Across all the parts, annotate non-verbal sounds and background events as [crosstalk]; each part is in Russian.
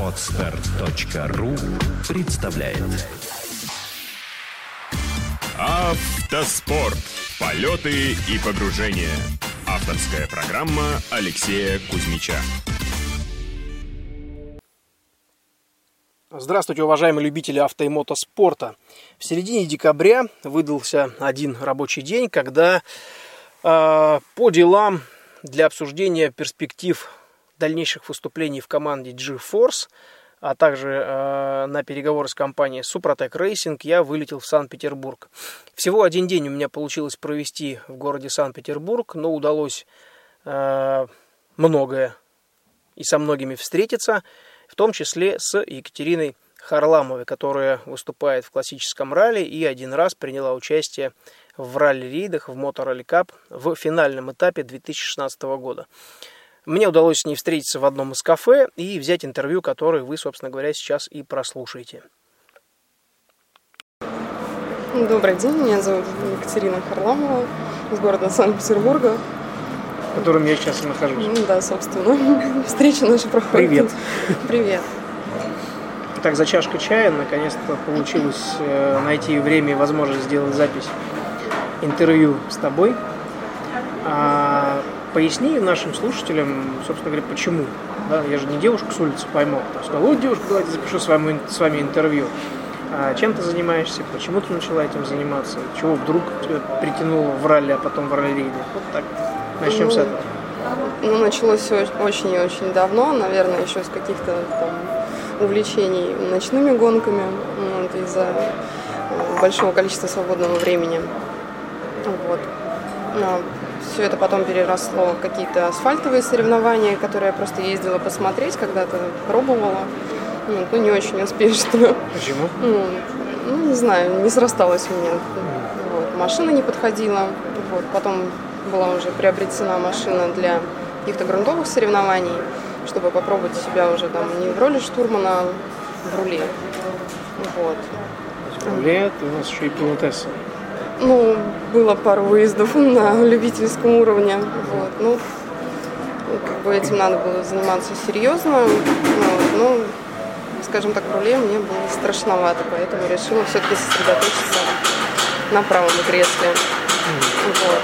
Отстар.ру представляет Автоспорт. Полеты и погружения. Авторская программа Алексея Кузьмича. Здравствуйте, уважаемые любители авто и мотоспорта. В середине декабря выдался один рабочий день, когда э, по делам для обсуждения перспектив дальнейших выступлений в команде G-Force, а также э, на переговоры с компанией Suprotec Racing я вылетел в Санкт-Петербург. Всего один день у меня получилось провести в городе Санкт-Петербург, но удалось э, многое и со многими встретиться, в том числе с Екатериной Харламовой, которая выступает в классическом ралли и один раз приняла участие в ралли-рейдах в Motor Rally в финальном этапе 2016 года. Мне удалось с ней встретиться в одном из кафе и взять интервью, которое вы, собственно говоря, сейчас и прослушаете. Добрый день, меня зовут Екатерина Харламова из города Санкт-Петербурга. В котором я сейчас и нахожусь. Да, собственно. [laughs] Встреча наша проходит. Привет. Привет. Итак, за чашкой чая наконец-то получилось э, найти время и возможность сделать запись интервью с тобой. Поясни нашим слушателям, собственно говоря, почему. Да, я же не девушку с улицы поймал. Там сказал, вот девушка, давайте запишу с вами, с вами интервью. А чем ты занимаешься, почему ты начала этим заниматься, чего вдруг тебя притянуло в ралли, а потом в ралли-рейде. Вот так. Начнем с этого. Ну, началось очень и очень давно, наверное, еще с каких-то там увлечений ночными гонками, вот, из-за э, большого количества свободного времени. Вот. Все это потом переросло в какие-то асфальтовые соревнования, которые я просто ездила посмотреть, когда-то пробовала. Вот, ну, не очень успешно. Почему? Ну, ну, не знаю, не срасталось у меня. Вот. Машина не подходила. Вот. Потом была уже приобретена машина для каких-то грунтовых соревнований, чтобы попробовать себя уже там не в роли штурмана, а в руле. Вот. В руле ты у нас еще и пилотесса. Ну, было пару выездов на любительском уровне. Вот. Ну, как бы этим надо было заниматься серьезно. Вот. Ну, скажем так, в руле мне было страшновато, поэтому решила все-таки сосредоточиться на правом кресле. Вот.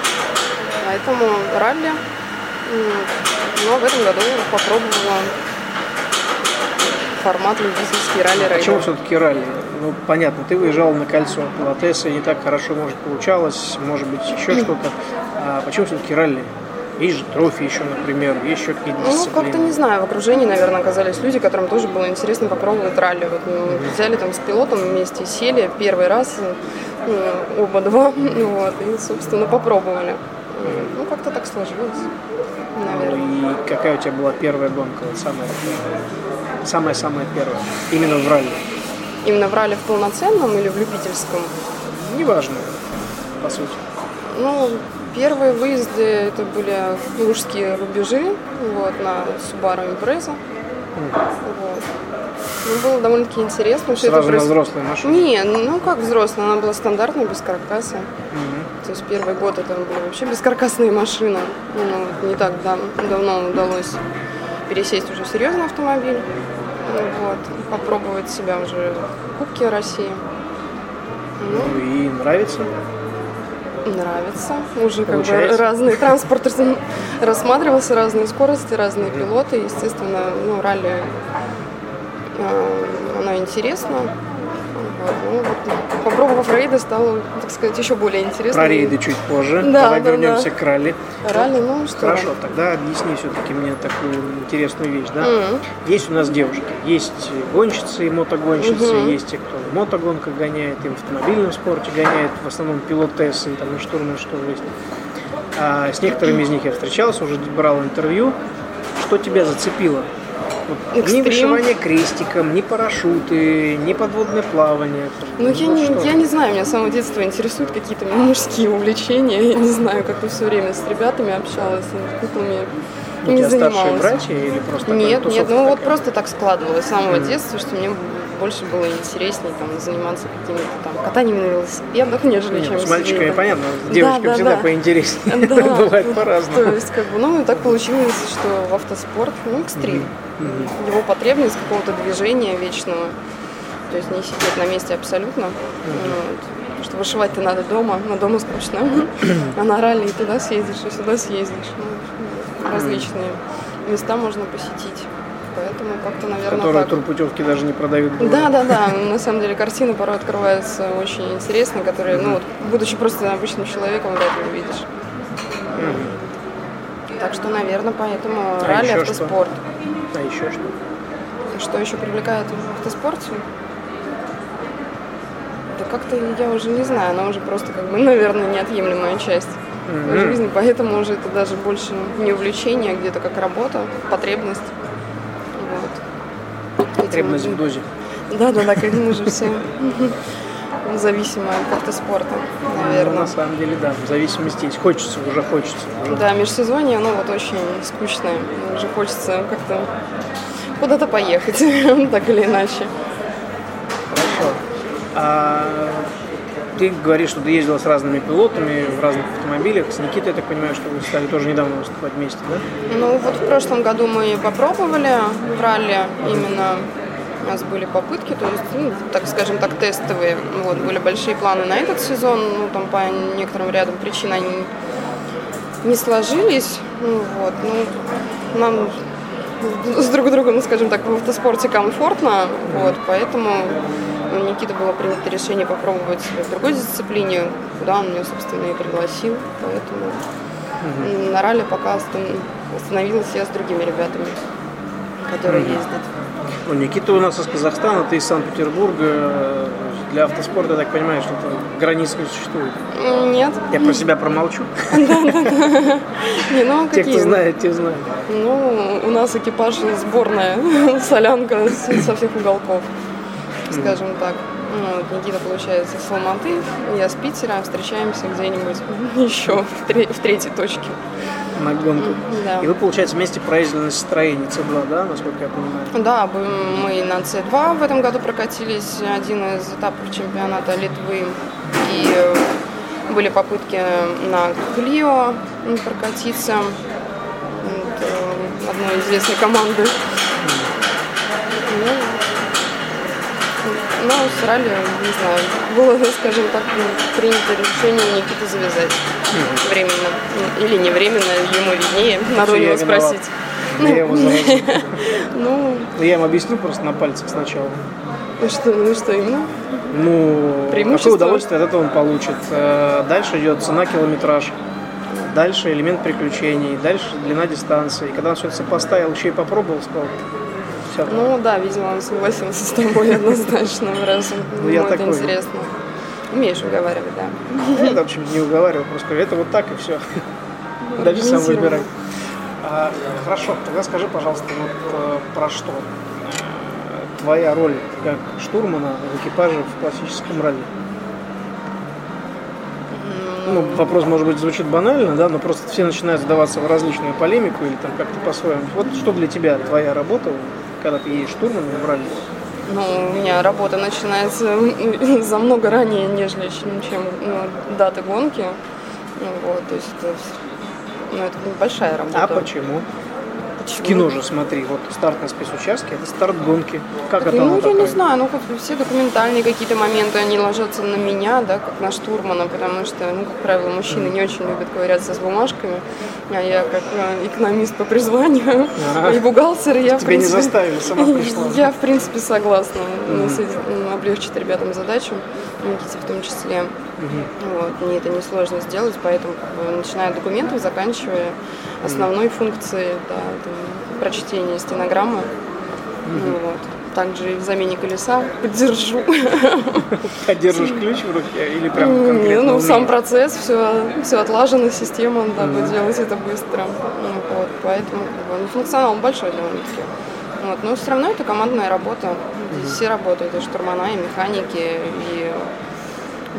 Поэтому ралли. М, Ну, в этом году попробовала формат любительский ралли А Почему рейд. все-таки ралли? Ну, понятно, ты выезжал на кольцо, пилотесса не так хорошо, может, получалось, может быть, еще что-то. А почему все-таки ралли? Есть же трофи еще, например, есть еще какие-то Ну, как-то не знаю, в окружении, наверное, оказались люди, которым тоже было интересно попробовать ралли. Вот, ну, взяли там с пилотом вместе, сели первый раз, ну, оба два, ну, [laughs] вот, и, собственно, попробовали. Ну, как-то так сложилось, наверное. И какая у тебя была первая гонка, вот самая первая? Самая-самая первая. Именно в ралли. Именно в ралли в полноценном или в любительском? Неважно, по сути. Ну, первые выезды это были лужские рубежи, вот, на Subaru Impreza. Вот. Ну, было довольно-таки интересно. что это Сразу на взрослой машине. Не, ну как взрослая, она была стандартная, без каркаса. Мгм. То есть первый год это были вообще бескаркасные машины. Ну, не так дав- давно удалось пересесть уже серьезный автомобиль. Вот, попробовать себя уже в Кубке России. Ну, Ну и нравится. нравится. Уже как бы Получается? разные транспорты рассматривался, разные скорости, разные пилоты. Естественно, ну, ралли э, оно интересно. Вот, ну, вот, попробовав рейды, стало, так сказать, еще более интересно. Про рейды чуть позже. Да, Давай да, вернемся да. к ралли. Ралли, ну что? Хорошо, тогда объясни все-таки мне такую интересную вещь, да? Мгм. Есть у нас девушки, есть гонщицы и мотогонщицы, Мгм. есть те, кто в мотогонках гоняет, и в автомобильном спорте гоняет, в основном пилотессы, там и штурман, что есть. А с некоторыми из них я встречался, уже брал интервью. Что тебя зацепило? Вот ни Экстрим. вышивание крестиком, ни парашюты, ни подводное плавание. Ну, я не, что? я не знаю, меня с самого детства интересуют какие-то мужские увлечения. Я не знаю, как-то все время с ребятами общалась, с куклами У не тебя старшие занималась. братья или просто Нет, нет, ну вот такая? просто так складывалось с самого детства, что мне больше было интереснее там заниматься какими-то там катанием на велосипедах, нежели Нет, чем с мальчиками сидеть. понятно, с девочками да, всегда да. поинтереснее. Да. [laughs] Бывает То по-разному. есть, как бы, ну, и так получилось, что в автоспорт, ну, экстрим. Его потребность какого-то движения вечного. То есть не сидеть на месте абсолютно. Вот. Что вышивать-то надо дома, но дома скучно. [clears throat] А на ралли и туда съездишь, и сюда съездишь. Ну, различные места можно посетить. Поэтому как-то, наверное, Которые так. турпутевки даже не продают. Да, да, да. На самом деле картины порой открываются очень интересные, которые, ну, вот, будучи просто обычным человеком, вряд ли увидишь. Так что, наверное, поэтому А ралли, автоспорт. А еще что? Что еще привлекает в автоспорте? Да как-то я уже не знаю, она уже просто как бы, [laughs] наверное, неотъемлемая часть Мгм. жизни, поэтому уже это даже больше не увлечение, а где-то как работа, потребность. Потребность в дозе. Да, да, да, как мы же все [laughs] зависимы от автоспорта, Ну, наверное. на самом деле, да, в зависимости есть. Хочется, уже хочется. Уже. Да, межсезонье, оно вот очень скучное. Уже хочется как-то куда-то поехать, [laughs] так или иначе. Хорошо. А ты говоришь, что ты ездила с разными пилотами в разных автомобилях. С Никитой, я так понимаю, что вы стали тоже недавно выступать вместе, да? Ну вот в прошлом году мы попробовали в ралли именно у нас были попытки, то есть, ну, так скажем так, тестовые. Вот, были большие планы на этот сезон, ну, там по некоторым рядам причин они не сложились. Ну, вот, ну, нам с друг другом, ну, скажем так, в автоспорте комфортно, вот, поэтому у Никиты было принято решение попробовать в другой дисциплине, куда он меня, собственно, и пригласил, поэтому на ралли пока остан- остановилась я с другими ребятами, которые ездят. Ну, Никита у нас из Казахстана, ты из Санкт-Петербурга. Для автоспорта, я так понимаю, что границ не существует. Нет, Я про себя промолчу. не, ну Те, какие? кто знает, те знают. Ну, у нас экипаж сборная, [laughs] солянка со всех уголков, скажем так. Ну, вот Никита, получается, с Алматы, я с Питера, встречаемся где-нибудь [laughs] еще в третьей точке. На гонку. Да. И вы, получается, вместе проездили на строении С2, да, насколько я понимаю? Да, мы на С2 в этом году прокатились, один из этапов чемпионата Литвы. И э, были попытки на Клио прокатиться э, одной известной команды. Ну, ну, с ралли, не знаю, было, [laughs] скажем так, м, принято решение Никиту завязать временно. Ну, Или не временно, ему виднее, надо у него спросить. Я его заразил. [laughs] Ну, Ну, Я им объясню просто на пальцах сначала. Ну что, ну что именно? Ну, какое удовольствие от этого он получит. Э, Дальше идет цена километраж. Дальше элемент приключений. Дальше длина дистанции. Когда он все это сопоставил, еще и попробовал, сказал, все. Ну да, видимо, он согласился с тобой [laughs] однозначно, раз Ну, я такой. интересно. Умеешь уговаривать, да. Я там чем-то не уговаривал, просто говорю, это вот так и все. Дальше сам выбирай. А, хорошо, тогда скажи, пожалуйста, вот э, про что? Э, Твоя роль как штурмана в экипаже в классическом ралли. Ну, вопрос, может быть, звучит банально, да, но просто все начинают задаваться в различную полемику или там как-то по-своему. Вот что для тебя твоя работа, когда ты едешь штурманом в ралли? Ну, у меня работа начинается за много ранее, нежели чем, чем, ну, даты гонки. Ну, вот, то есть это, ну, это большая работа. А почему? В кино же смотри, вот старт на спецучастке, это старт гонки. Как Так, это ну, я такое? не знаю, ну, как все документальные какие-то моменты, они ложатся на меня, да, как на штурмана, потому что, ну, как правило, мужчины не очень любят ковыряться с бумажками, а я как э, экономист по призванию Ага. и бухгалтер, я, Тебя не принципе, заставили, сама пришла. [laughs] Я, в принципе, согласна ну, м, облегчить ребятам задачу, Никите в том числе. Вот, мне это несложно сделать, поэтому начиная от документов, заканчивая основной функцией да, там, прочтения стенограммы. Ну, вот. Также и в замене колеса поддержу. [laughs] А держишь ключ в руке или прям Не, конкретно ну, сам умеешь? процесс, все, все отлажено, система, дабы делать это быстро. Ну, вот, поэтому ну, функционал большой довольно-таки. Вот, но все равно это командная работа. Здесь все работают, и штурмана, и механики, и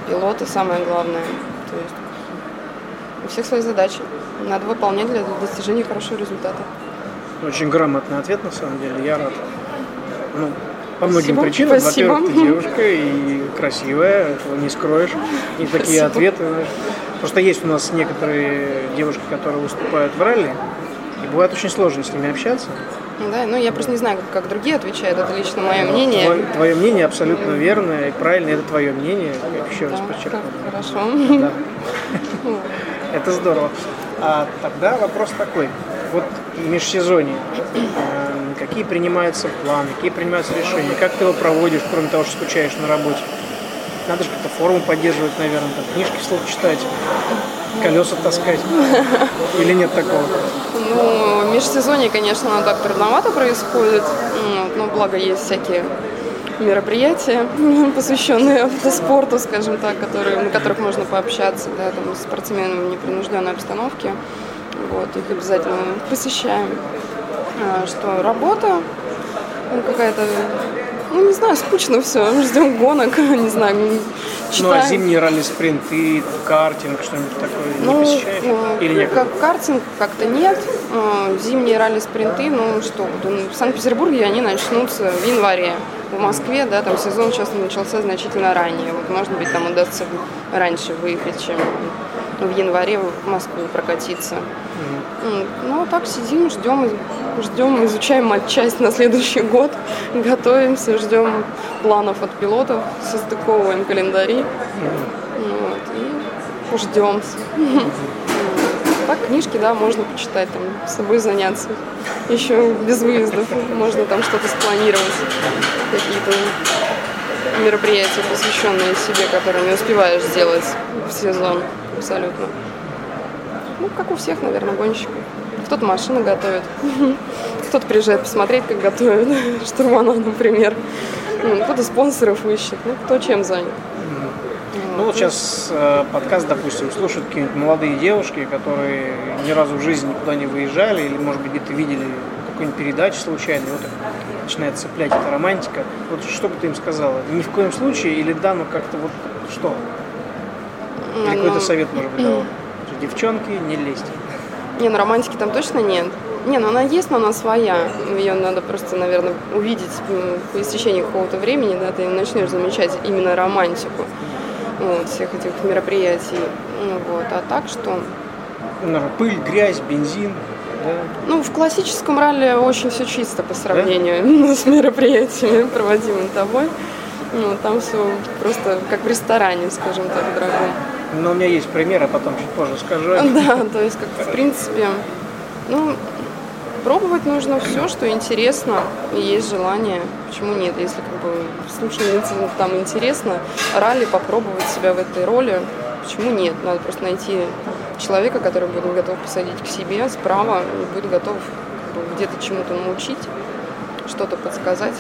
пилоты, самое главное. То есть у всех свои задачи. Надо выполнять для достижения хорошего результата. Очень грамотный ответ, на самом деле, я рад. Ну, По многим Спасибо. причинам. Спасибо. Во-первых, ты девушка и красивая, этого не скроешь. И такие Спасибо. ответы. знаешь. Просто есть у нас некоторые девушки, которые выступают в ралли, и бывает очень сложно с ними общаться. Да, ну я просто не знаю, как, как другие отвечают, это лично мое мнение. Твое, твое мнение абсолютно верное и правильное, это твое мнение, еще раз Да, подчеркну. как хорошо. Да. [laughs] Это здорово. А тогда вопрос такой. Вот в межсезонье эм, какие принимаются планы, какие принимаются решения, как ты его проводишь, кроме того, что скучаешь на работе? Надо же как-то форму поддерживать, наверное, там, книжки вслух читать, колеса таскать. [laughs] Или нет такого? Ну, в межсезонье, конечно, так трудновато происходит, но благо есть всякие мероприятия, [laughs] посвященные автоспорту, скажем так, которые, на которых можно пообщаться, да, там, с спортсменами в непринужденной обстановке. Вот, их обязательно посещаем. А, Что работа, ну, какая-то, ну, не знаю, скучно все, ждем гонок, [laughs] не знаю, Ну, читаем. а зимние ралли-спринты, картинг, что-нибудь такое Ну, не посещаешь? э, Или нет? как картинг как-то нет. Э, Зимние ралли-спринты, ну что, ну, в Санкт-Петербурге они начнутся в январе. В Москве, да, там сезон сейчас начался значительно ранее. Вот, может быть, там удастся раньше выехать, чем в январе в Москву прокатиться. Ну, так сидим, ждем, ждем, изучаем матчасть на следующий год, готовимся, ждем планов от пилотов, состыковываем календари. Вот, и ждем. Так, книжки, да, можно почитать, там, с собой заняться. Еще без выездов можно там что-то спланировать. Какие-то мероприятия, посвященные себе, которые не успеваешь сделать в сезон абсолютно. Ну, как у всех, наверное, гонщиков. Кто-то машину готовит, кто-то приезжает посмотреть, как готовят [laughs] штурмана, например. Ну, Кто-то спонсоров ищет, ну, кто чем занят. Ну вот сейчас э, подкаст, допустим, слушают какие-нибудь молодые девушки, которые ни разу в жизни никуда не выезжали, или, может быть, где-то видели какую-нибудь передачу случайно, и вот их начинает цеплять эта романтика. Вот что бы ты им сказала? Ни в коем случае, или да, ну как-то вот что? Или Ну, какой-то совет, может быть, дала? [clears throat] Девчонки, не лезьте. Не, ну романтики там точно нет. Не, ну она есть, но она своя. Ее надо просто, наверное, увидеть по истечении какого-то времени, да, ты начнешь замечать именно романтику вот, всех этих мероприятий. Ну, Вот. А так что? Ну, пыль, грязь, бензин? Ну, в классическом ралли очень все чисто по сравнению [laughs] с мероприятиями, проводимыми тобой. Ну, там все просто как в ресторане, скажем так, дорогом. Но у меня есть пример, а потом чуть позже скажу. [laughs] Да, то есть, как в принципе, ну, пробовать нужно все, что интересно, и есть желание. Почему нет? Если как бы слушательнице там интересно, ралли попробовать себя в этой роли, почему нет? Надо просто найти человека, который будет готов посадить к себе справа будет готов где-то чему-то научить, что-то подсказать.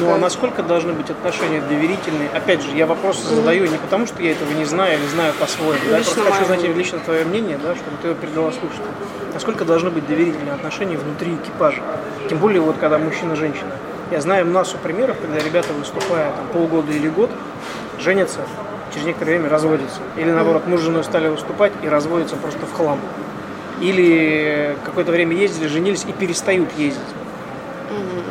Ну а насколько должны быть отношения доверительные? Опять же, я вопросы задаю не потому, что я этого не знаю или знаю по-своему. да, просто хочу знать лично твое мнение, да, чтобы ты его передала слушателям. Насколько должны быть доверительные отношения внутри экипажа? Тем более, вот когда мужчина-женщина. Я знаю массу примеров, когда ребята, выступая там, полгода или год, женятся, через некоторое время разводятся. Или наоборот, муж с женой стали выступать и разводятся просто в хлам. Или какое-то время ездили, женились и перестают ездить.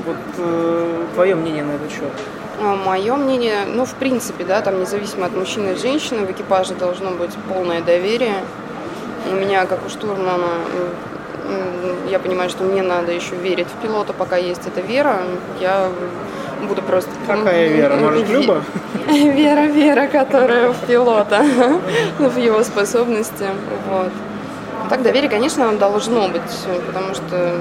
Вот э, твое мнение на этот счет. Мое мнение, ну, в принципе, да, там независимо от мужчины и женщины, в экипаже должно быть полное доверие. У меня, как у штурмана, я понимаю, что мне надо еще верить в пилота, пока есть эта вера. Я буду просто... Какая вера? Может, Люба? [laughs] Вера, вера, которая в пилота, [laughs] в его способности. Вот. Так, доверие, конечно, должно быть, потому что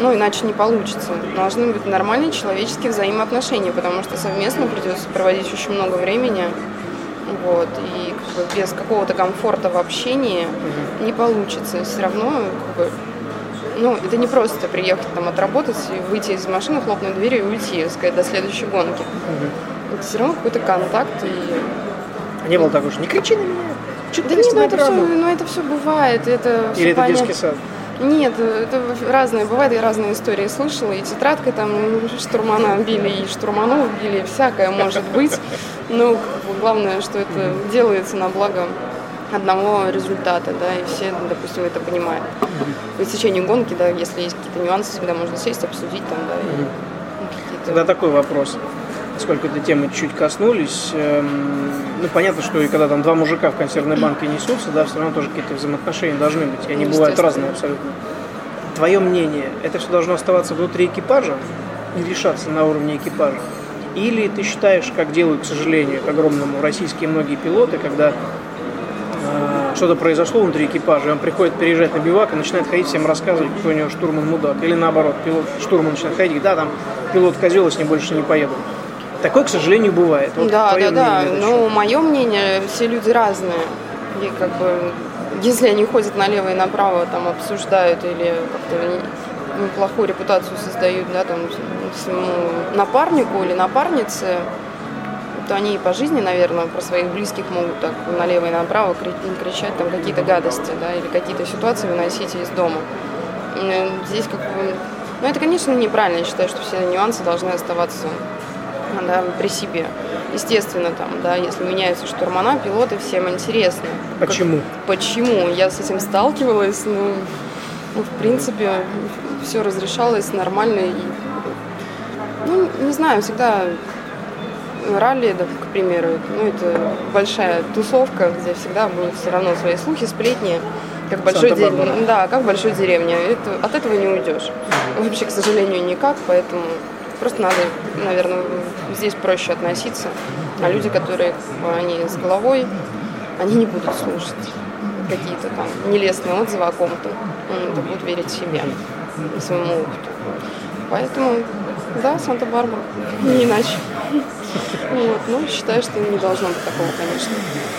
ну, иначе не получится. Должны быть нормальные человеческие взаимоотношения, потому что совместно придется проводить очень много времени. Вот, и как бы, без какого-то комфорта в общении не получится. Все равно, как бы, ну, это не просто приехать там отработать и выйти из машины, хлопнуть дверью и уйти, сказать, до следующей гонки. Это все равно какой-то контакт и А не было такого, что не кричи на меня. Что да нет, ну это, все, работаешь? ну это все бывает, это Или это понятно. детский сад? Нет, это разные, бывает, я разные истории слышала, и тетрадкой там штурмана били, и штурманов били, всякое может быть. [laughs] Но главное, что это делается на благо одного результата, да, и все, допустим, это понимают. В течение гонки, да, если есть какие-то нюансы, всегда можно сесть, обсудить там, да, и какие-то... Тогда такой вопрос. Поскольку этой темы чуть коснулись, эм, ну понятно, что и когда там два мужика в консервной банке несутся, да, все равно тоже какие-то взаимоотношения должны быть. И они бывают Естественно. разные абсолютно. Твое мнение, это все должно оставаться внутри экипажа и решаться на уровне экипажа? Или ты считаешь, как делают, к сожалению, к огромному российские многие пилоты, когда что-то произошло внутри экипажа, и он приходит переезжать на бивак и начинает ходить всем рассказывать, какой у него штурман мудак. Или наоборот, пилот, штурман начинает ходить, да, там пилот козел, с ним больше не поеду. Такое, к сожалению, бывает. Вот да, да, да. Ну, мое мнение, все люди разные. И как бы, если они ходят налево и направо, там обсуждают или как-то неплохую репутацию создают, да, там своему напарнику или напарнице, то они и по жизни, наверное, про своих близких могут так налево и направо кри- кричать там какие-то гадости, да, или какие-то ситуации выносить из дома. М, Здесь как бы... Ну, это, конечно, неправильно. Я считаю, что все нюансы должны оставаться да, при себе. Естественно, там, да, если меняются штурмана, пилоты, всем интересно. Как- Почему? почему? Я с этим сталкивалась, ну, ну, в принципе, все разрешалось нормально. И, ну, не знаю, всегда ралли, да, к примеру, ну, это большая тусовка, где всегда будут все равно свои слухи, сплетни, как большой де- да, как большой деревне. Это, от этого не уйдешь. Вообще, к сожалению, никак, поэтому просто надо, наверное, здесь проще относиться. А люди, которые они с головой, они не будут слушать какие-то там нелестные отзывы о ком-то. Это будут верить себе своему опыту. Поэтому, да, Санта-Барбара, не иначе. Вот, ну, считаю, что не должно быть такого, конечно.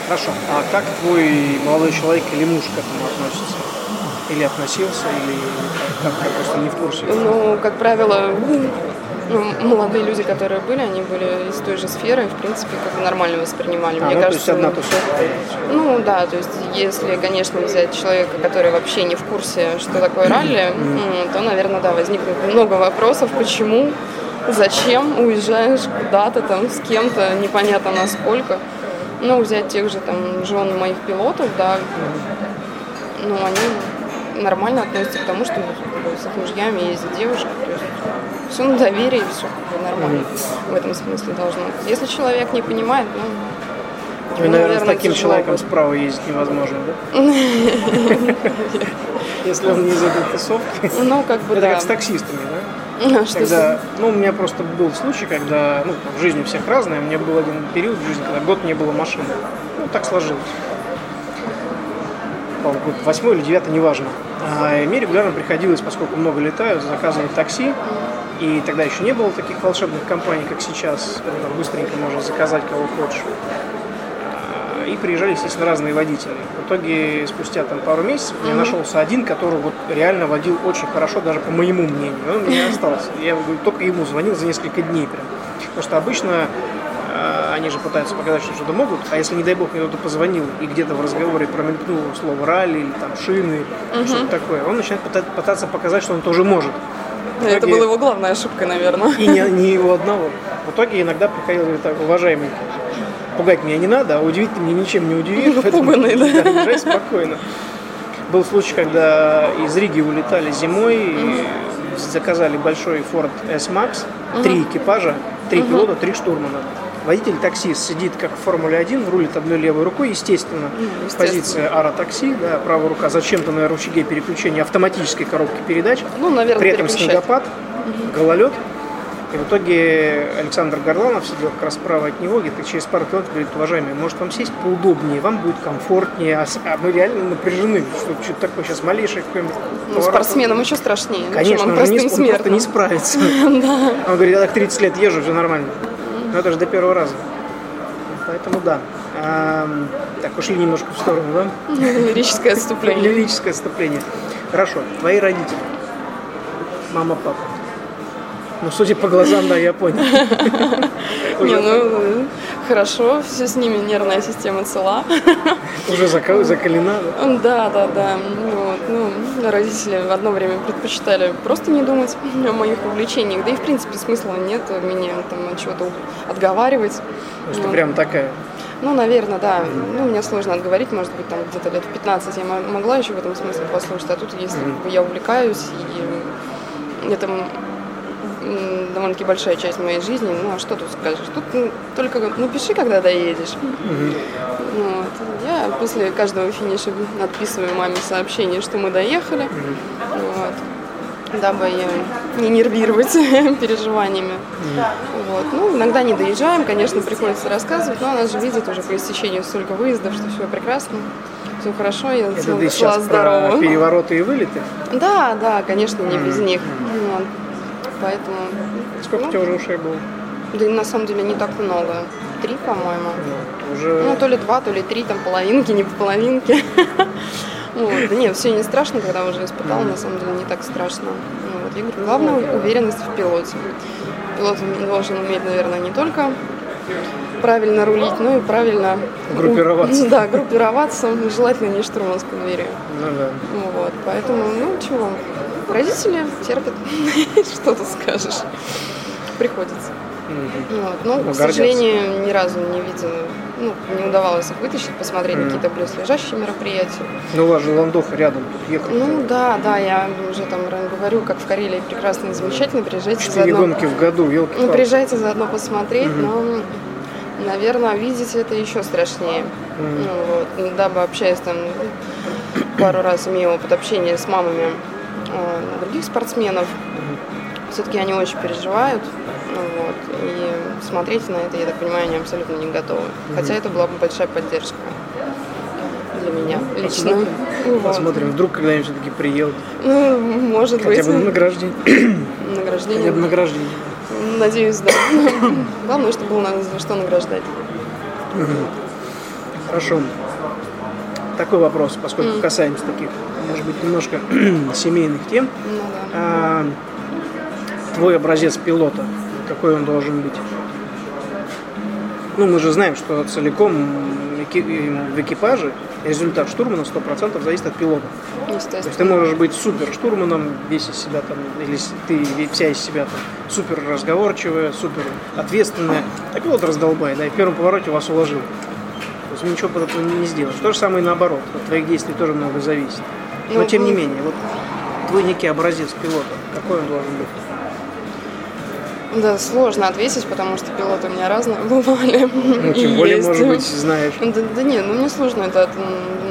Хорошо. А как твой молодой человек или муж к этому относится? Или относился, или как, я просто не в курсе. Ну, как правило, ну, молодые люди, которые были, они были из той же сферы, и, в принципе, как нормально воспринимали. А, Мне ну, кажется, то есть одна тусовка. Ну да, то есть если, конечно, взять человека, который вообще не в курсе, что такое ралли, то, наверное, да, возникнет много вопросов, почему, зачем уезжаешь куда-то там с кем-то, непонятно насколько. Ну, взять тех же там жен моих пилотов, да, ну, они нормально относятся к тому, что с их мужьями ездят девушки, то есть все на доверии, все как бы нормально в этом смысле должно. Если человек не понимает, ну, Ну, и, ему, наверное, с таким человеком будет. справа ездить невозможно, да? [laughs] Если он не из этой тусовки. Ну, как бы, Это как с таксистами, да? [laughs] Что Когда, ну, у меня просто был случай, когда, ну, в жизни у всех разное, у меня был один период в жизни, когда год не было машины. Ну, так сложилось. По-моему, год восьмой или девятый, неважно. А, и мне регулярно приходилось, поскольку много летаю, заказывать такси. И тогда еще не было таких волшебных компаний, как сейчас, там быстренько можно заказать кого хочешь. А, И приезжали, естественно, разные водители. В итоге, спустя там пару месяцев, меня нашелся один, который вот реально водил очень хорошо, даже по моему мнению. Он меня [laughs] остался. Я говорю, только ему звонил за несколько дней прям. Потому что обычно они же пытаются показать, что что-то могут, а если, не дай бог, мне кто-то позвонил и где-то в разговоре промелькнуло слово ралли или там шины, что-то такое, он начинает пыта- пытаться показать, что он тоже может. В Это итоге- была его главная ошибка, наверное. и не, не его одного. В итоге иногда приходил, говорит, так, уважаемый, пугать меня не надо, а удивить ты меня ничем не удивишь. Напуганный, [laughs] да. езжай спокойно. Был случай, когда из Риги улетали зимой, и заказали большой Ford S-Max, три экипажа, три пилота, три штурмана. Водитель-таксист сидит как в Формуле 1, рулит одной левой рукой, естественно. естественно. Позиция ара-такси, да, правая рука зачем-то на рычаге переключения автоматической коробки передач. Ну, наверное, При этом снегопад, гололед. И в итоге Александр Горланов сидел как раз справа от него, где-то через пару километров говорит, уважаемый, может вам сесть поудобнее, вам будет комфортнее, а, а мы реально напряжены, что что-то такое сейчас малейшее какое-нибудь Ну, поворот. спортсменам еще страшнее, Конечно, он, он не, он просто не справится. [laughs] Он говорит, я так 30 лет езжу, все нормально. Но это же до первого раза. Поэтому да. Так, ушли немножко в сторону, да? [laughs] Лирическое отступление. Лирическое отступление. Хорошо, твои родители. Мама, папа. Ну, судя по глазам, да, я понял. [laughs] Не, ну, хорошо, все с ними, нервная система цела. [laughs] уже зака- закалена. да? Да, да. Вот, ну, родители в одно время предпочитали просто не думать о моих увлечениях. Да и, в принципе, смысла нет меня там от чего-то отговаривать. То есть ты Вот. прям такая. Ну, наверное, да. Ну, мне сложно отговорить, может быть, там где-то лет в 15 я мо- могла еще в этом смысле послушать, а тут, если бы, я увлекаюсь, и это довольно-таки большая часть моей жизни. Ну, а что тут скажешь? Тут ну, только напиши, когда доедешь. Вот. Я после каждого финиша отписываю маме сообщение, что мы доехали. Вот. Дабы ее не нервировать [laughs] переживаниями. Вот. Ну, иногда не доезжаем, конечно, приходится рассказывать, но она же видит уже по истечению столько выездов, что все прекрасно, все хорошо, я Это ты сейчас про здорова. перевороты и вылеты? Да, да, конечно, не без них. Вот. Поэтому, Сколько у тебя уже ушей было? да на самом деле не так много. Три, по-моему. Уже Ну, то ли два, то ли три, там половинки, не по половинке. [laughs] Вот. Да нет, все не страшно, когда уже испытал, на самом деле не так страшно. Ну, вот. Я говорю, главное уверенность в пилоте. Пилот должен уметь, наверное, не только правильно рулить, но и правильно Группироваться. [laughs] Да, группироваться, желательно не штурманской дверью. Ну да. Вот, поэтому, ну чего, родители терпят, [laughs] что тут скажешь, приходится. Вот. Но, Ну, к гордятся. сожалению, ни разу не видела, ну, не удавалось их вытащить, посмотреть какие-то близлежащие мероприятия. Ну у вас же Ландоха рядом, тут ехать. Ну да, да, я уже там говорю, как в Карелии прекрасно и замечательно, приезжайте Четыре заодно. гонки в году, елки Ну, приезжайте заодно посмотреть, но, наверное, видеть это еще страшнее. Ну, вот, дабы общаясь там пару раз имею опыт общения с мамами других спортсменов, все-таки они очень переживают. ну, вот, и смотреть на это, я так понимаю, они абсолютно не готовы. Хотя это была бы большая поддержка для меня лично. Вот. Посмотрим, вдруг когда-нибудь все-таки приедут. Ну, может Хотя быть, бы на награждение. [clears throat] награждение. Хотя бы награждение. Надеюсь, да. [clears throat] Главное, чтобы было на- что награждать. Хорошо. Такой вопрос, поскольку касаемся таких, может быть, немножко [clears throat] семейных тем. Ну да. А, твой образец пилота, какой он должен быть? Ну, мы же знаем, что целиком в экипаже результат штурмана 100% зависит от пилота. То есть ты можешь быть супер штурманом, весь из себя там, или ты вся из себя там супер разговорчивая, супер ответственная, а пилот раздолбай, да, и в первом повороте вас уложил. Есть ничего под этого не сделаешь. То же самое и наоборот. От твоих действий тоже много зависит. Но тем не менее, вот твой некий образец пилота, какой он должен быть? Да, сложно ответить, потому что пилоты у меня разные [laughs] бывали. Ну, тем более, есть. может быть, знаешь. Да, да не, ну мне сложно это,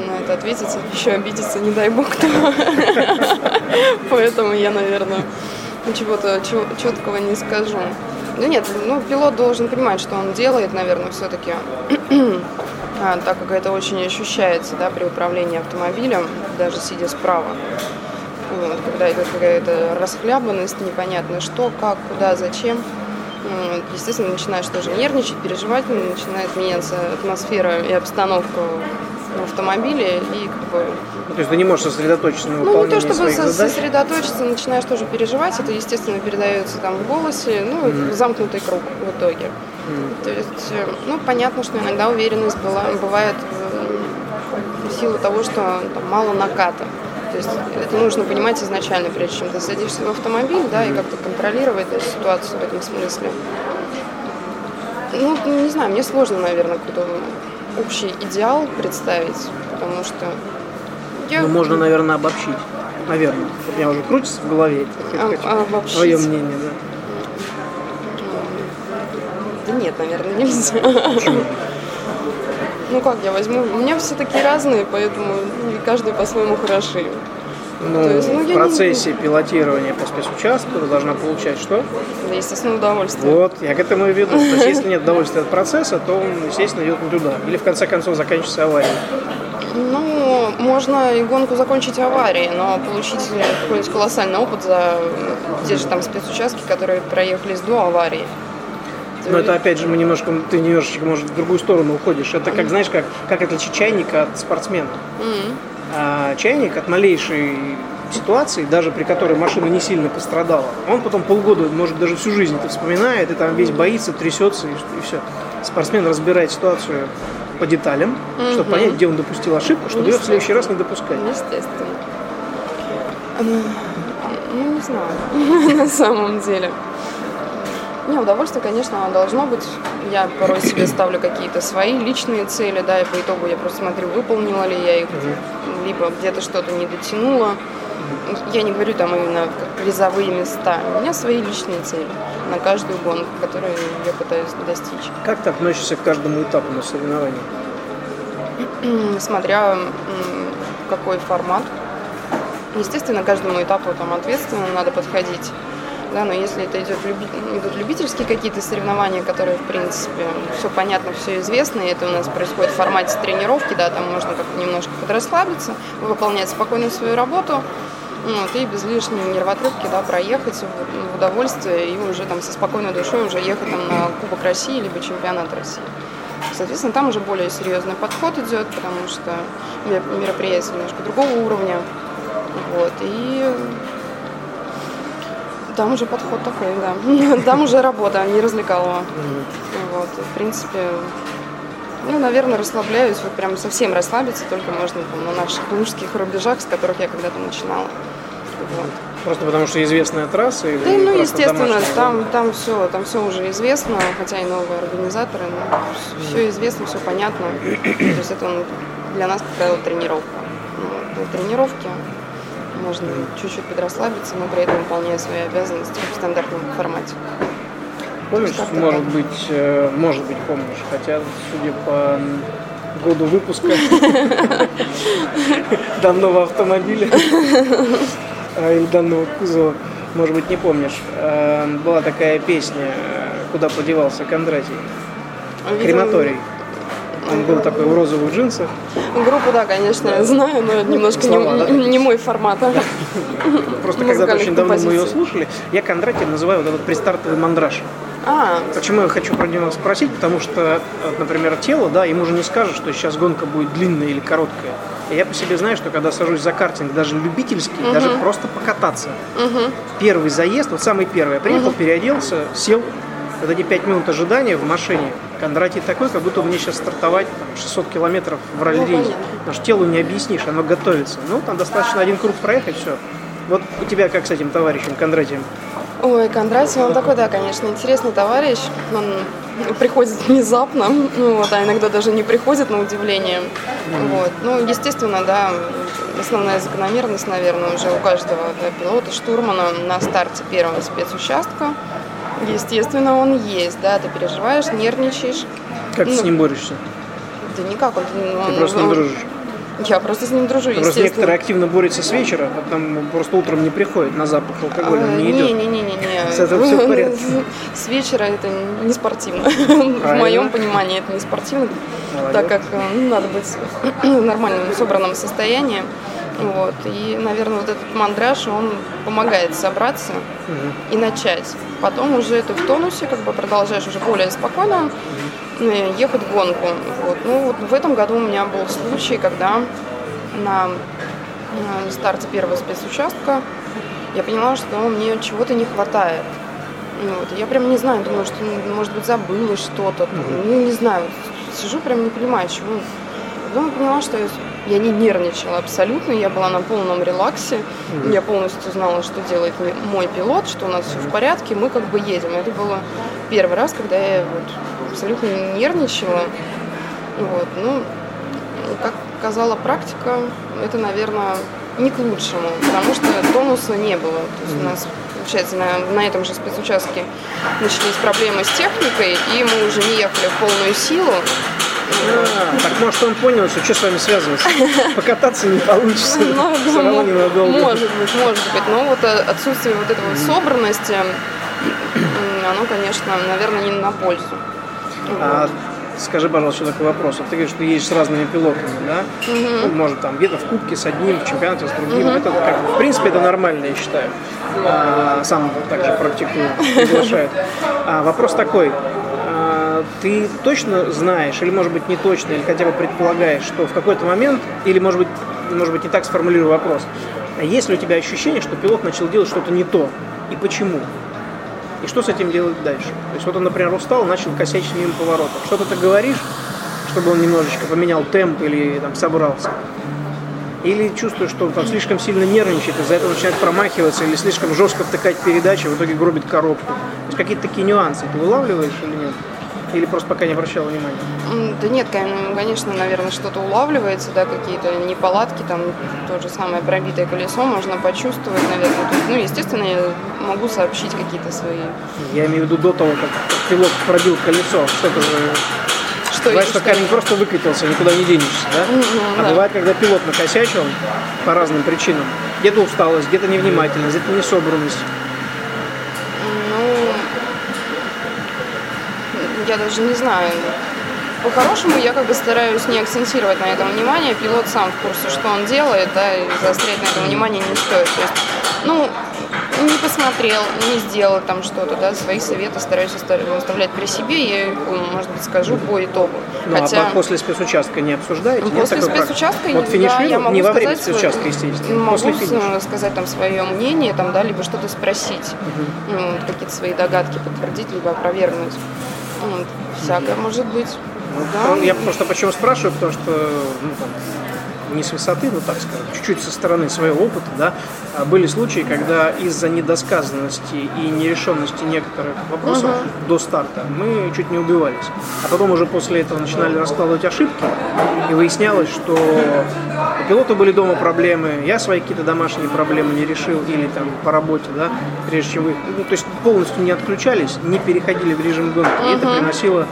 на это ответить, еще обидеться, не дай бог кто. [laughs] Поэтому я, наверное, чего-то четкого не скажу. Да нет, ну пилот должен понимать, что он делает, наверное, все-таки, [clears throat] так как это очень ощущается, да, при управлении автомобилем, даже сидя справа. Вот, когда идет какая-то расхлябанность, непонятно что, как, куда, зачем. Естественно, начинаешь тоже нервничать, переживать, начинает меняться атмосфера и обстановка в автомобиле, и как бы Ну, То есть ты не можешь сосредоточиться на ну, не выполнении то чтобы со- задач. сосредоточиться, начинаешь тоже переживать, это, естественно, передается там в голосе, ну, замкнутый круг в итоге. То есть, э, ну, понятно, что иногда уверенность была, бывает э, в силу того, что там, мало наката. То есть это нужно понимать изначально, прежде чем ты садишься в автомобиль, да, и как-то контролировать эту ситуацию в этом смысле. Ну, не знаю, мне сложно, наверное, какой-то общий идеал представить, потому что я... Ну, можно, наверное, обобщить. Наверное. Меня уже крутится в голове А- хочу- обобщить? твое мнение, да. Да нет, наверное, нельзя. Ну как я возьму? У меня все такие разные, поэтому каждый по-своему хороши. Ну, То есть, ну, в не- процессе пилотирования по спецучастку ты должна получать что? Да, естественно, удовольствие. Вот, я к этому и веду. То есть, если [laughs] нет удовольствия от процесса, то он, естественно, идет не туда. Или, в конце концов, заканчивается аварией. Ну, можно и гонку закончить аварией, но получить какой-нибудь колоссальный опыт за те же там спецучастки, которые проехались до аварии. Но это, опять же, мы немножко, ты немножечко, может, в другую сторону уходишь. Это как, знаешь, как, как отличить чайника от спортсмена. А чайник от малейшей ситуации, даже при которой машина не сильно пострадала, он потом полгода, может даже всю жизнь это вспоминает, и там весь боится, трясется, и, и все. Спортсмен разбирает ситуацию по деталям, чтобы понять, где он допустил ошибку, чтобы ее в следующий раз не допускать. Естественно. Ну, не знаю, [laughs] на самом деле. Не, удовольствие, конечно, оно должно быть. Я порой себе [coughs] ставлю какие-то свои личные цели, да, и по итогу я просто смотрю, выполнила ли я их, либо где-то что-то не дотянула. я не говорю там именно призовые места. У меня свои личные цели на каждую гонку, которую я пытаюсь достичь. Как ты относишься к каждому этапу на соревновании? Смотря какой формат. Естественно, каждому этапу там ответственно надо подходить. Да, но если это идет идут любительские какие-то соревнования, которые, в принципе, все понятно, все известно, и это у нас происходит в формате тренировки, да, там можно как-то немножко подрасслабиться, выполнять спокойно свою работу, вот, и без лишней нервотрепки, да, проехать в, в удовольствие и уже там со спокойной душой уже ехать там на Кубок России либо чемпионат России. Соответственно, там уже более серьезный подход идет, потому что мероприятие немножко другого уровня. Вот, и там уже подход такой, да. [laughs] Там уже работа, не развлекалово. Вот, в принципе, ну, наверное, расслабляюсь, вот прям совсем расслабиться только можно там, на наших мужских рубежах, с которых я когда-то начинала. Вот. Просто потому что известная трасса? Или да, ну, естественно, там, там, все, там все уже известно, хотя и новые организаторы, но все известно, все понятно. То есть это для нас, как правило, тренировка. Ну, на тренировке можно чуть-чуть подрасслабиться, но при этом выполняя свои обязанности в стандартном формате. Помнишь, может так. быть, э, может быть, помнишь, хотя, судя по году выпуска [laughs] данного автомобиля [laughs] э, или данного кузова, может быть, не помнишь, э, была такая песня «Куда подевался Кондратий?» Крематорий. Он был такой в розовых джинсах. Группу, да, конечно, я знаю, но немножко Слова, не, да? не мой формат. Просто когда-то очень давно мы ее слушали, я Кондратьев называю вот этот пристартовый мандраж. А. Почему я хочу про него спросить? Потому что, например, тело, да, ему же не скажешь, что сейчас гонка будет длинная или короткая. Я по себе знаю, что когда сажусь за картинг, даже любительский, угу. даже просто покататься, угу. первый заезд, вот самый первый, я приехал, угу. переоделся, сел, вот эти пять минут ожидания в машине, Кондратий такой, как будто мне сейчас стартовать там, 600 километров в. Ну, потому что телу не объяснишь, оно готовится. Ну, там достаточно один круг проехать, все. Вот у тебя как с этим товарищем Кондратием? Ой, Кондратий, он такой, да, конечно, интересный товарищ. Он приходит внезапно, ну вот, а иногда даже не приходит на удивление. Mm-hmm. Вот. Ну, естественно, да, основная закономерность, наверное, уже у каждого да, пилота, штурмана на старте первого спецучастка. Естественно, он есть, да, ты переживаешь, нервничаешь. Как ну, ты с ним борешься? Да никак, он, ты он, просто он, ним дружишь? Я просто с ним дружу, Просто некоторые активно борются с вечера, а там просто утром не приходит на запах алкоголя, а, не идет. Не-не-не-не. С этого все в порядке. С вечера это не спортивно. В моем понимании это не спортивно, так как ну, надо быть в нормальном собранном состоянии. Вот. И, наверное, вот этот мандраж, он помогает собраться угу. и начать. Потом уже ты в тонусе, как бы продолжаешь уже более спокойно угу. ехать в гонку. Вот. Ну, вот в этом году у меня был случай, когда на старте первого спецучастка я поняла, что мне чего-то не хватает. Вот. Я прям не знаю, думаю, что, может быть, забыла что-то. Ну, не знаю. Сижу, прям не понимаю, чего. Потом поняла, что я не нервничала абсолютно, я была на полном релаксе, mm-hmm. я полностью знала, что делает мой пилот, что у нас все в порядке, мы как бы едем. Это было первый раз, когда я вот абсолютно не нервничала. Вот, ну, как показала практика, это, наверное, не к лучшему, потому что тонуса не было. То есть у нас, получается, на, на этом же спецучастке начались проблемы с техникой, и мы уже не ехали в полную силу. А, так может он понял, что что с вами связываться? [laughs] Покататься не получится. Ну, Все равно ненадолго. Может быть, может быть. Но вот э, отсутствие вот этого собранности, оно, конечно, наверное, не на пользу. А скажи, пожалуйста, еще такой вопрос. Вот ты говоришь, что едешь с разными пилотами, да? Угу. Ну, может, там где-то в кубке с одним, в чемпионате с другим. Угу. Это, как, в принципе, это нормально, я считаю. А, сам также практикую, приглашают. [laughs] А, вопрос такой ты точно знаешь, или может быть не точно, или хотя бы предполагаешь, что в какой-то момент, или может быть, может быть не так сформулирую вопрос, а есть ли у тебя ощущение, что пилот начал делать что-то не то, и почему? И что с этим делать дальше? То есть вот он, например, устал, начал косячить мимо поворота. Что-то ты говоришь, чтобы он немножечко поменял темп или там собрался. Или чувствуешь, что он там слишком сильно нервничает, из-за этого начинает промахиваться, или слишком жестко втыкать передачи, в итоге гробит коробку. То есть какие-то такие нюансы ты вылавливаешь или нет? Или просто пока не обращала внимания? Да нет, кон- конечно, наверное, что-то улавливается, да, какие-то неполадки, там то же самое пробитое колесо можно почувствовать, наверное. То есть, ну, естественно, я могу сообщить какие-то свои... Я имею в виду до того, как пилот пробил колесо. Что-то же... Что, Бывает, что что? камень просто выкатился, никуда не денешься, да? Мгм, А да. бывает, когда пилот накосячил по разным причинам. Где-то усталость, где-то невнимательность, где-то несобранность. Ну, я даже не знаю. По-хорошему, я как бы стараюсь не акцентировать на этом внимание. Пилот сам в курсе, что он делает, да, и заострять на этом внимание не стоит. То есть, ну, не посмотрел, не сделал там что-то, да, свои советы стараюсь оста- оставлять при себе, я их, может быть, скажу по итогу. Ну, Хотя... а по- после спецучастка не обсуждаете? Ну, Нет После практики? спецучастка Вот да, я могу не во время сказать спецучастка, естественно, Могу после финиша. сказать там свое мнение, там, да, либо что-то спросить, ну, вот, какие-то свои догадки подтвердить, либо опровергнуть. Вот, всякое может быть. Да. Ну, Я просто почему спрашиваю, потому что ну, там, не с высоты, ну так скажем, чуть-чуть со стороны своего опыта, да, а были случаи, когда из-за недосказанности и нерешенности некоторых вопросов до старта мы чуть не убивались. А потом уже после этого начинали раскладывать ошибки, и выяснялось, что у пилота были дома проблемы, я свои какие-то домашние проблемы не решил, или там по работе, да, прежде чем вы, ну, то есть полностью не отключались, не переходили в режим гонки, и это приносило,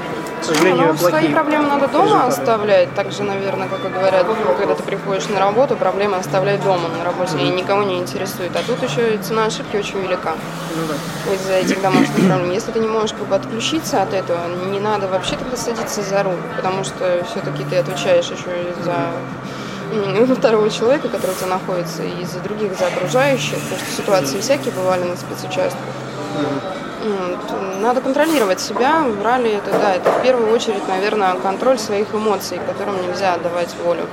к сожалению, Ну, свои плохие проблемы надо дома оставлять. Так же, наверное, как и говорят, когда ты приходишь на работу, проблемы оставляй дома на работе, и никого не интересует. А тут еще и цена ошибки очень велика Ну да. из-за этих домашних проблем. Если ты не можешь как бы отключиться от этого, не надо вообще тогда садиться за руль, потому что все-таки ты отвечаешь еще и [laughs] за второго человека, который у тебя находится, и за других, за окружающих, потому что ситуации всякие бывали на спецучастках. Надо контролировать себя. В ралли это, да, это в первую очередь, наверное, контроль своих эмоций, которым нельзя отдавать волю.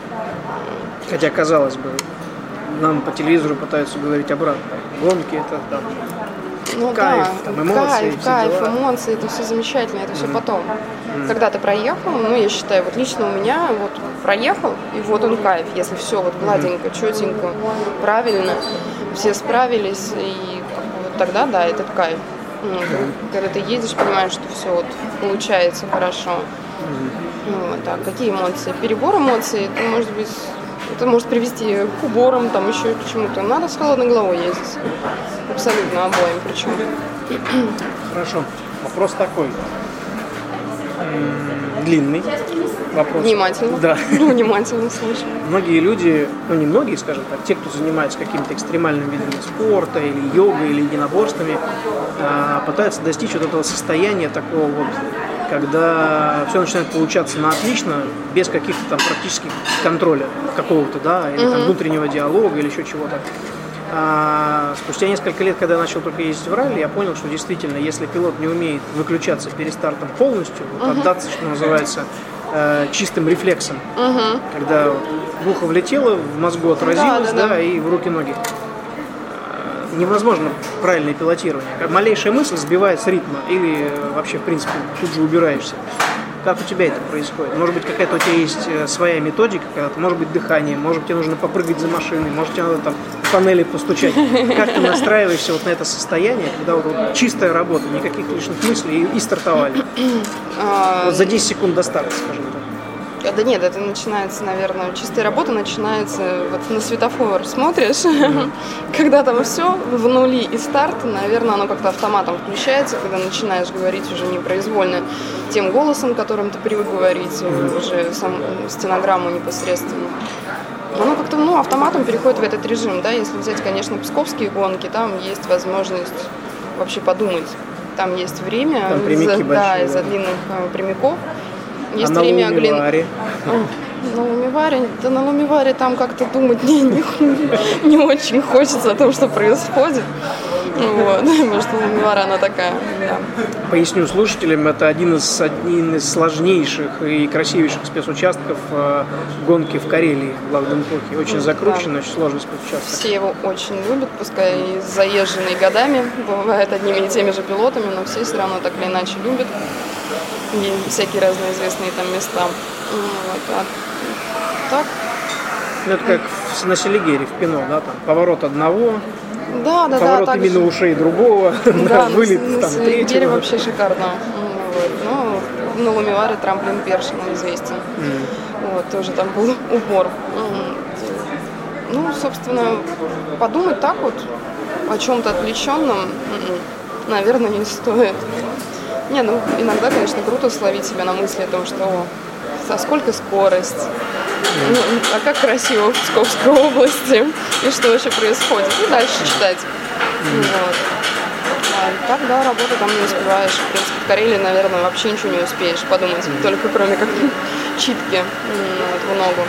Хотя, казалось бы, нам по телевизору пытаются говорить обратно. Гонки это там. Ну Кайф, да, там, эмоции, кайф, кайф, дела. эмоции, это все замечательно, это все потом. Когда ты проехал, ну я считаю, вот лично у меня вот проехал, и вот он кайф, если все вот гладенько, четенько, правильно, все справились, и вот тогда да, этот кайф. Ну, Когда ты едешь, понимаешь, что все вот получается хорошо. Ну, Вот, а какие эмоции? Перебор эмоций, это может быть, это может привести к уборам, там еще к чему-то. Надо с холодной головой ездить. Абсолютно обоим причем. Хорошо. Вопрос такой. Длинный вопрос. Внимательно. Да. Внимательно слушаю. Многие люди, ну не многие, скажем так, те, кто занимается какими-то экстремальными видами спорта или йогой, или единоборствами, а, пытаются достичь вот этого состояния такого вот, когда все начинает получаться на отлично, без каких-то там практических контроля какого-то, да, или там внутреннего диалога, или еще чего-то. А спустя несколько лет, когда я начал только ездить в ралли, я понял, что действительно, если пилот не умеет выключаться перед стартом полностью, вот отдаться, что называется, э, чистым рефлексом, когда вот в ухо влетело, в мозгу отразилось, да, да, да. и в руки ноги. Э, Невозможно правильное пилотирование. Малейшая мысль сбивает с ритма или вообще, в принципе, тут же убираешься. Как у тебя это происходит? Может быть, какая-то у тебя есть э, своя методика, может быть, дыхание, может, тебе нужно попрыгать за машиной, может, тебе надо там панели постучать. Как ты настраиваешься вот на это состояние, когда вот, вот чистая работа, никаких лишних мыслей и, и стартовали? А, Вот за 10 секунд до старта, скажем так. А, Да нет, это начинается, наверное, чистая работа начинается, вот на светофор смотришь, [laughs] когда там все в нули и старт, наверное, оно как-то автоматом включается, когда начинаешь говорить уже непроизвольно тем голосом, которым ты привык говорить, уже сам стенограмму непосредственно. Оно как-то, ну, автоматом переходит в этот режим, да, если взять, конечно, псковские гонки, там есть возможность вообще подумать. Там есть время, Там из-за- да, большие, из-за да. длинных э, прямиков. Есть а время. Лумиваре? На Лумиваре, да на Лумиваре там как-то думать не, не, не очень хочется о том, что происходит. Вот, [laughs] что Лумивара, она такая, да. Поясню слушателям, это один из, один из сложнейших и красивейших спецучастков э, гонки в Карелии, в Лавденпохе. Очень закрученный, очень сложный спецучасток. Все его очень любят, пускай и заезженные годами, бывает одними и теми же пилотами, но все все равно так или иначе любят. И всякие разные известные там места. Вот, а так, Ну, это как на Селигере, в Пино, да, там поворот одного, да, да, да. поворот так именно же. ушей другого, [laughs] Да, вылет на, там Селигере третьего. вообще шикарно. Ну, Вот. Ну, на Лумиваре трамплин Першин известен. Вот, тоже там был [laughs] убор. Ну, собственно, подумать так вот о чем-то отвлеченном, м-м, наверное, не стоит. Не, ну, иногда, конечно, круто словить себя на мысли о том, что о, а сколько скорость, ну, а как красиво в Псковской области, и что вообще происходит. И дальше читать. Вот. А так, да, работу там не успеваешь. В принципе, в Карелии, наверное, вообще ничего не успеешь подумать, только кроме как [laughs] читки вот, в ногу.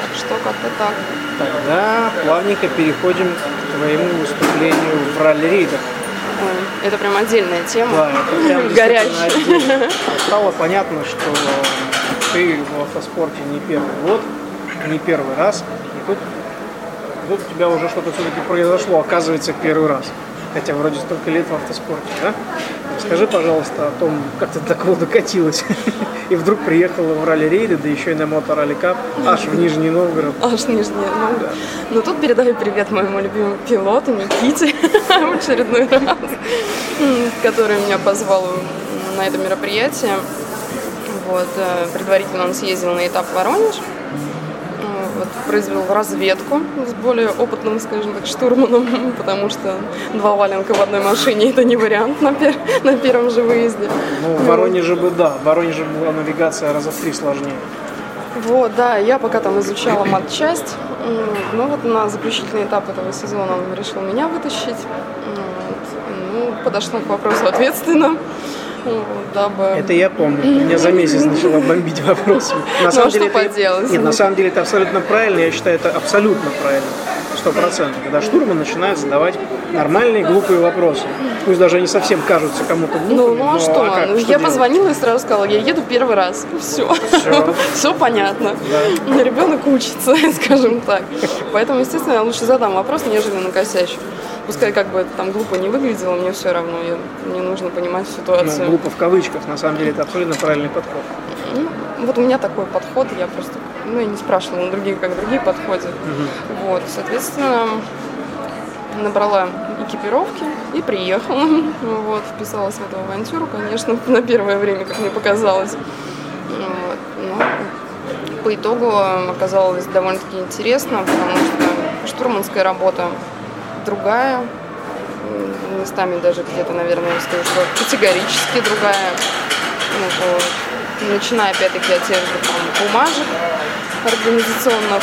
Так что как-то так. Тогда плавненько переходим к твоему выступлению в ралли-рейдах. Это прям отдельная тема. Да, это прям [laughs] Горячая. [laughs] Стало понятно, что ты в автоспорте не первый год, не первый раз. И тут, тут у тебя уже что-то все-таки произошло, оказывается, в первый раз. Хотя вроде столько лет в автоспорте, да? Расскажи, пожалуйста, о том, как ты до такого докатилась. [laughs] И вдруг приехала в ралли-рейды, да еще и на мото-ралли кап, аж в Нижний Новгород. Аж нижняя. Ну, ну тут передаю привет моему любимому пилоту Никите [laughs] в очередной раз, который меня позвал на это мероприятие. Вот, э, предварительно он съездил на этап Воронеж. М, Вот, произвел разведку с более опытным, скажем так, штурманом, [laughs] потому что два валенка в одной машине это не вариант на, пер- на первом же выезде. Ну, в Воронеже бы, да, в Воронеже была навигация раза в три сложнее. Вот, да, я пока там изучала матчасть, м, ну вот на заключительный этап этого сезона он решил меня вытащить. Вот. Ну, подошла к вопросу ответственно, дабы... Это я помню. Меня за месяц начала бомбить вопросами. На Ну, а что это- поделать? Нет, на самом деле это абсолютно правильно. Я считаю, это абсолютно правильно. Сто процентов. Когда штурман начинает задавать нормальные глупые вопросы. Пусть даже они совсем кажутся кому-то глупыми. Ну, ну а но что? как? Ну, Что я делать? позвонила и сразу сказала, я еду первый раз. Все. Всё. Все [laughs] понятно. Ребенок учится, [laughs] скажем так. Поэтому, естественно, я лучше задам вопрос, нежели накосячу. Пускай как бы это там глупо не выглядело, мне все равно. Я- мне нужно понимать Ну, ситуацию. глупо в кавычках. На самом деле это абсолютно правильный подход. Ну, вот у меня такой подход, я просто, ну, я не спрашивала у других, как другие подходят. Вот, соответственно, набрала экипировки и приехала. [laughs] Вот, вписалась в эту авантюру, конечно, [laughs] на первое время, как мне показалось. Вот, но по итогу оказалось довольно-таки интересно, потому что штурманская работа другая, местами даже где-то, наверное, скажу, что категорически другая. Ну, вот. Начиная опять-таки от тех же там, бумажек организационных,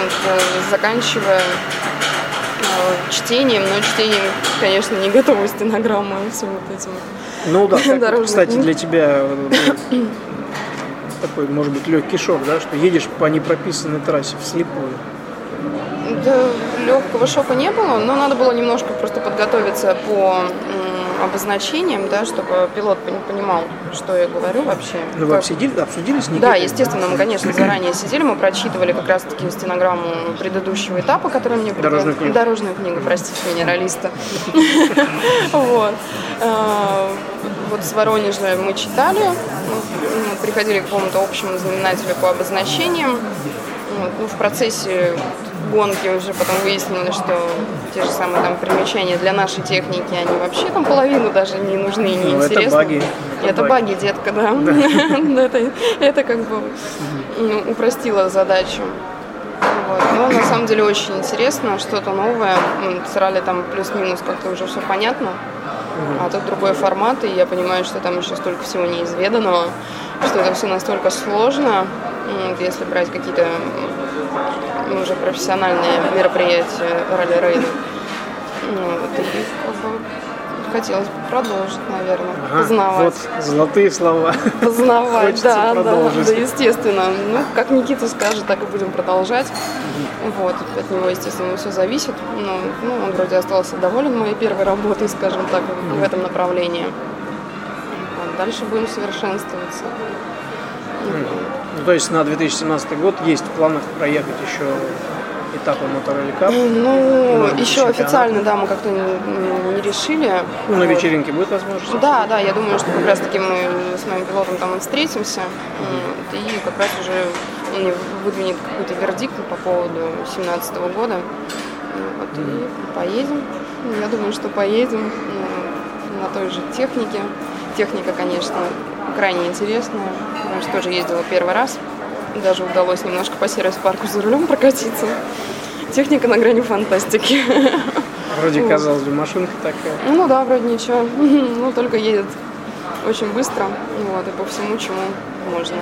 вот, э, заканчивая э, чтением, но чтением, конечно, не готовой стенограммы, а всем вот этим. Ну да, Дорожный кстати, для тебя э, такой, может быть, легкий шок, да, что едешь по непрописанной трассе вслепую. Да, легкого шока не было, но надо было немножко просто подготовиться по м, обозначениям, да, чтобы пилот пони- понимал, что я говорю вообще. Ну, вы обсудили, обсудили с Никитой? Да, естественно, мы, конечно, заранее сидели, мы прочитывали как раз-таки стенограмму предыдущего этапа, который мне Дорожную книгу. Дорожную книгу, простите меня, ролиста. [laughs] Вот. А, Вот с Воронежа мы читали, ну, приходили к какому-то общему знаменателю по обозначениям. Ну, в процессе гонки уже потом выяснилось, что те же самые там примечания для нашей техники, они вообще там половину даже не нужны и не Ну, это интересны. баги. Это Это баги. баги, детка, да. [laughs] Да, Это, это как бы ну, упростило задачу. Вот. Но на самом деле очень интересно, что-то новое. М, С ралли там плюс-минус как-то уже все понятно. А тут другой формат, и я понимаю, что там еще столько всего неизведанного, что это все настолько сложно. Вот Если брать какие-то м, уже профессиональные мероприятия ралли-рейда. Ну, вот, и как бы хотелось бы продолжить, наверное, Ага, познавать. Вот золотые слова. Познавать, Хочется да, да, продолжить. да, естественно. Ну, как Никита скажет, так и будем продолжать. Вот, от него, естественно, все зависит. Но, ну, он вроде остался доволен моей первой работой, скажем так, в этом направлении. Вот, дальше будем совершенствоваться. Ну, то есть на 2017 год есть в планах проехать еще этапы Моторолли Cup. Ну, быть, еще официально, да, мы как-то не, не решили. Ну, на вечеринке будет возможность? Да, да, я думаю, что как раз таки мы с моим пилотом там и встретимся. Вот, и как раз уже он мне выдвинет какой-то вердикт по поводу 2017 года. Ну, Вот, и поедем. Я думаю, что поедем ну, на той же технике. Техника, конечно, крайне интересная. Я же тоже ездила первый раз. Даже удалось немножко по сервис-парку за рулем прокатиться. Техника на грани фантастики. Вроде, казалось бы, машинка такая. Ну да, вроде ничего. [laughs] Ну, только едет очень быстро. Вот, и по всему, чему можно.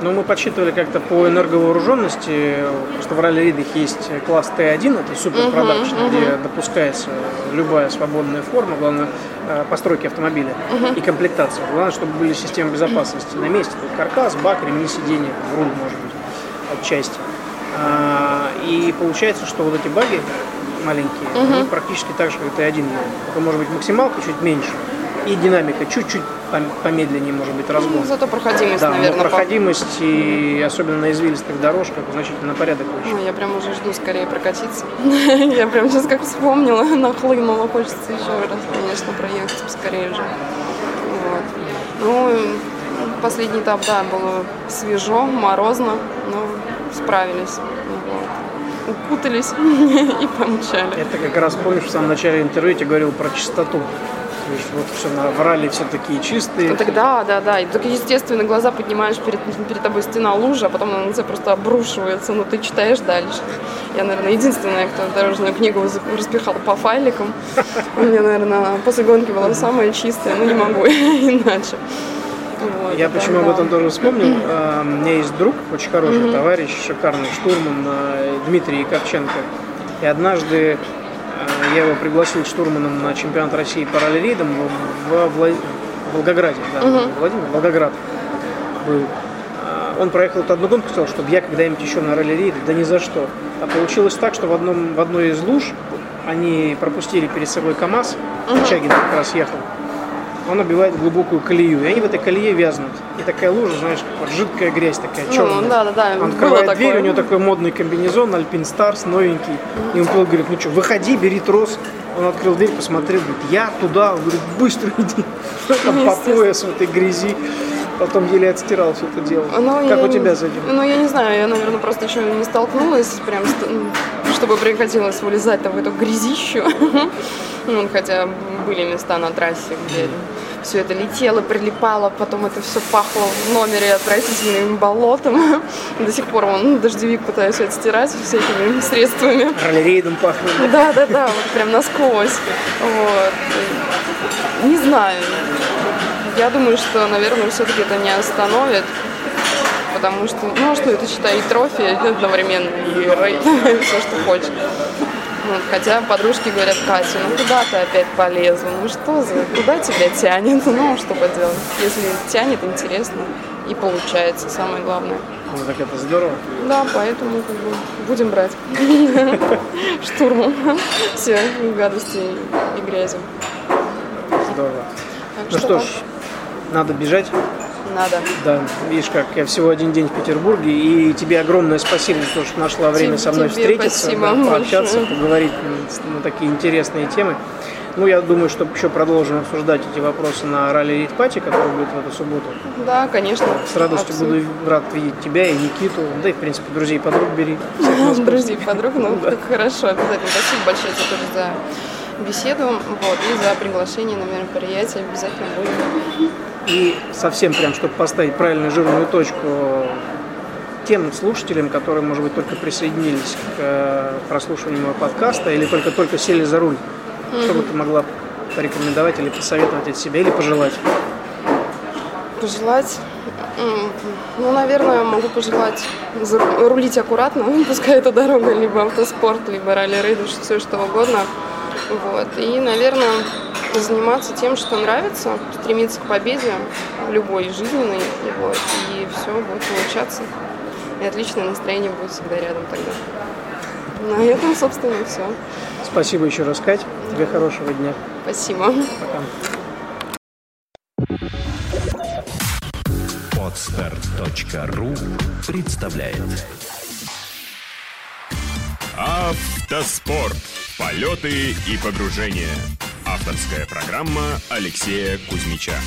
Ну, мы подсчитывали как-то по энерговооруженности, что в ралли-ридах есть класс Т1, это супер продакшн, uh-huh, uh-huh. где допускается любая свободная форма, главное, э, постройки автомобиля uh-huh. и комплектация. Главное, чтобы были системы безопасности на месте. Каркас, бак, ремни сиденья, руль, может быть, отчасти. А, и получается, что вот эти баги маленькие, uh-huh. они практически так же, как Т1, только может быть максималка чуть меньше, и динамика чуть-чуть помедленнее, может быть, разгон. Ну, зато проходимость, да, наверное. проходимость, по... и особенно на извилистых дорожках, значительно порядок выше. Ну, я прям уже жду скорее прокатиться. [laughs] я прям сейчас как вспомнила, [laughs] нахлынула, хочется еще раз, конечно, проехать скорее же. Вот. Ну, последний этап, да, было свежо, морозно, но справились. Вот. Укутались [laughs] и помчали. Это как раз помнишь, в самом начале интервью я говорил про чистоту вот все на врали все такие чистые. Ну, так да, да, да. И так естественно глаза поднимаешь, перед, перед тобой стена лужа, а потом она на тебя просто обрушивается, но ты читаешь дальше. Я, наверное, единственная, кто дорожную книгу распихал по файликам. У меня, наверное, после гонки была самая чистая, но не могу [laughs] иначе. Вот, я почему об этом тоже вспомнил. А, у меня есть друг, очень хороший mm-hmm. товарищ, шикарный штурман э, Дмитрий Ковченко. И однажды я его пригласил штурманом на чемпионат России по ралли-рейдам в, Вла... Волгограде. Да, угу. Владимир, Волгоград был. Э, он проехал эту одну гонку, сказал, чтобы я когда-нибудь еще на ралли-рейде, да ни за что. А получилось так, что в, одном, в одной из луж они пропустили перед собой КАМАЗ, угу. Чагин как раз ехал, он обивает глубокую колею, и они в этой колее вязнут. И такая лужа, знаешь, как жидкая грязь такая, черная. Ну, да, да, да. Он открывает Было дверь, такое. у него такой модный комбинезон, Альпин Старс, новенький. И он говорит, ну что, выходи, бери трос. Он открыл дверь, посмотрел, говорит, я туда. Он говорит, быстро иди. [laughs] Там по пояс в этой грязи. Потом еле отстирал все это дело. Ну, как у тебя с этим? Ну, я не знаю, я, наверное, просто еще не столкнулась, прям, чтобы приходилось вылезать в эту грязищу. [laughs] Ну, хотя были места на трассе, где все это летело, прилипало, потом это все пахло в номере отвратительным болотом. [laughs] До сих пор он дождевик пытаюсь отстирать всякими средствами. Роллерейдом пахнет. Да, да, да, вот прям насквозь. Вот. Не знаю. Я думаю, что, наверное, все-таки это не остановит потому что, ну, а что это, считай, и трофи одновременно, и рейд, [laughs] все, что хочешь. Ну, хотя подружки говорят, Катя, ну куда ты опять полезла? Ну что за, куда тебя тянет? Ну, что поделать. Если тянет, интересно и получается, самое главное. Ну, так это здорово. Да, поэтому как бы, будем брать [laughs] штурмом все гадости и грязи. Здорово. ну что ж, надо бежать надо. Да, видишь, как я всего один день в Петербурге, и тебе огромное спасибо за то, что нашла время тебе, со мной встретиться, да, пообщаться, большое. поговорить на такие интересные темы. Ну, я думаю, что еще продолжим обсуждать эти вопросы на ралли Рид Пати, который будет в эту субботу. Да, конечно. С радостью Абсолютно. буду рад видеть тебя и Никиту. Да и, в принципе, друзей подруг бери. [laughs] Друзей подруг, ну, [laughs] хорошо, обязательно. Спасибо большое за тоже за беседу вот, и за приглашение на мероприятие. Обязательно будем. И совсем прям, чтобы поставить правильную жирную точку тем слушателям, которые, может быть, только присоединились к э, прослушиванию моего подкаста или только-только сели за руль, mm-hmm. что бы ты могла порекомендовать или посоветовать от себя, или пожелать? Пожелать? Ну, наверное, могу пожелать рулить аккуратно, [laughs] пускай это дорога, либо автоспорт, либо ралли-рейд, все что угодно. Вот. И, наверное, заниматься тем, что нравится, стремиться к победе, любой жизненной, вот, и все будет получаться. И отличное настроение будет всегда рядом тогда. На этом, собственно, все. Спасибо еще раз, Кать. Тебе хорошего дня. Спасибо. Пока. Подстар.ру представляет Автоспорт. Полеты и погружения. Авторская программа Алексея Кузьмича.